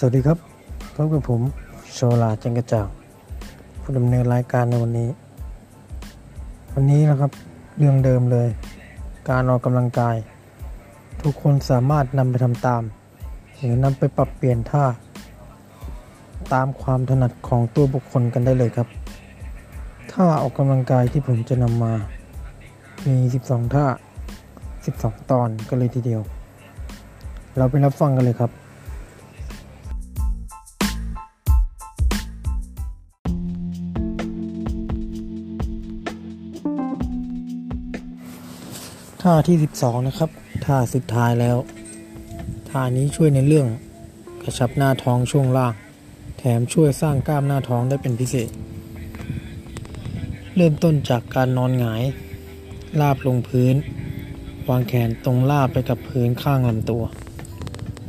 สวัสดีครับพบกับผมโชลาจังกระจ่างผู้ดำเนินรายการในวันนี้ วันนี้นะครับเรื่องเดิมเลย การออกกำลังกาย ทุกคนสามารถนำไปทำตาม หรือนำไปปรับเปลี่ยนท่า ตามความถนัดของตัวบุคคลกันได้เลยครับท่าออกกำลังกายที่ผมจะนำมา มี 12 ท่า 12 ตอนกันเลยทีเดียว เราไปรับฟังกันเลยครับ ท่าที่ 12 นะครับ ท่าสุดท้ายแล้ว ท่านี้ช่วยในเรื่องกระชับหน้าท้องช่วงล่าง แถมช่วยสร้างกล้ามหน้าท้องได้เป็นพิเศษ เริ่มต้นจากการนอนหงาย ลาบลงพื้น วางแขนตรงลาบไปกับพื้นข้างลำตัว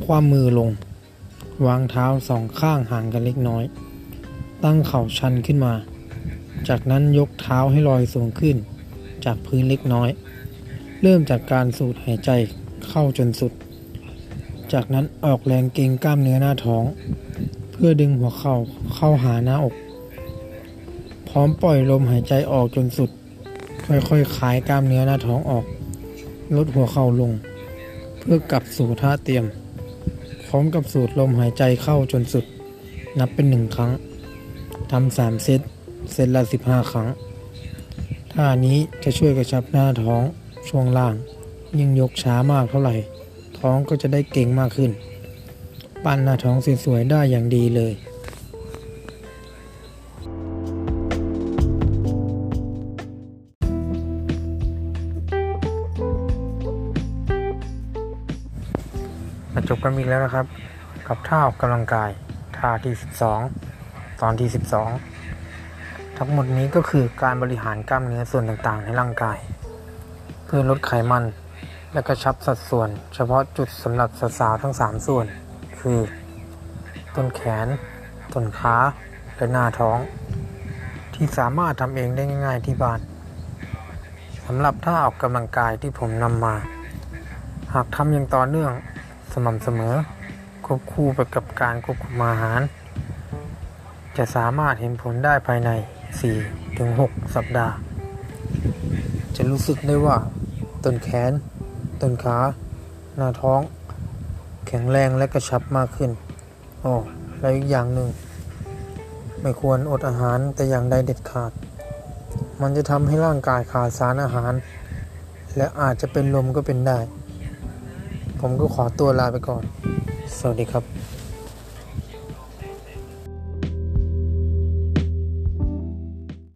คว้ามือลง วางเท้าสองข้างห่างกันเล็กน้อย ตั้งเข่าชันขึ้นมา จากนั้นยกเท้าให้ลอยสูงขึ้น จากพื้นเล็กน้อย เริ่มจากการสูดหายใจเข้าจนสุด จากนั้นออกแรงเกรงกล้ามเนื้อหน้าท้อง เพื่อดึงหัวเข่าเข้าหาหน้าอก พร้อมปล่อยลมหายใจออกจนสุด ค่อยๆคคลายกล้ามเนื้อหน้าท้องออก ลดหัวเข่าลง เพื่อกลับสู่ท่าเตรียม พร้อมกับสูดลมหายใจเข้าจนสุด นับเป็นหนึ่งครั้งทำสามเซตเซตละสิบห้าครั้งท่านี้จะช่วยกระชับหน้าท้อง ช่วงล่างยิ่งยกช้ามากเท่าไหร่ ท้องก็จะได้เก่งมากขึ้น ปั้นหน้าท้องสวยๆได้อย่างดีเลย มาจบกันอีกแล้วนะครับ กับท่าออกกำลังกายท่าที่ 12 ตอนที่ 12 ทั้งหมดนี้ก็คือการบริหารกล้ามเนื้อส่วนต่างๆ ในร่างกาย พื่อลดไขมัน และกระชับสัดส่วน เฉพาะจุดสำหรับสาวๆทั้ง 3 ส่วน คือ ต้นแขน ต้นขาและหน้าท้อง ที่สามารถทำเองได้ง่าย ๆที่บ้านสำหรับท่าออกกำลังกายที่ผมนำมา หากทำอย่างต่อเนื่องสม่ำเสมอ ควบคู่ไปกับการควบคุมอาหาร จะสามารถเห็นผลได้ภายใน 4-6 สัปดาห์ จะรู้สึกได้ว่า ต้นแขน ต้นขา หน้าท้อง แข็งแรงและกระชับมากขึ้นโอ้แล้วอีกอย่างหนึ่ง ไม่ควรอดอาหารแต่อย่างใดเด็ดขาด มันจะทำให้ร่างกายขาดสารอาหาร และอาจจะเป็นลมก็เป็นได้ ผมก็ขอตัวลาไปก่อน สวัสดีครับ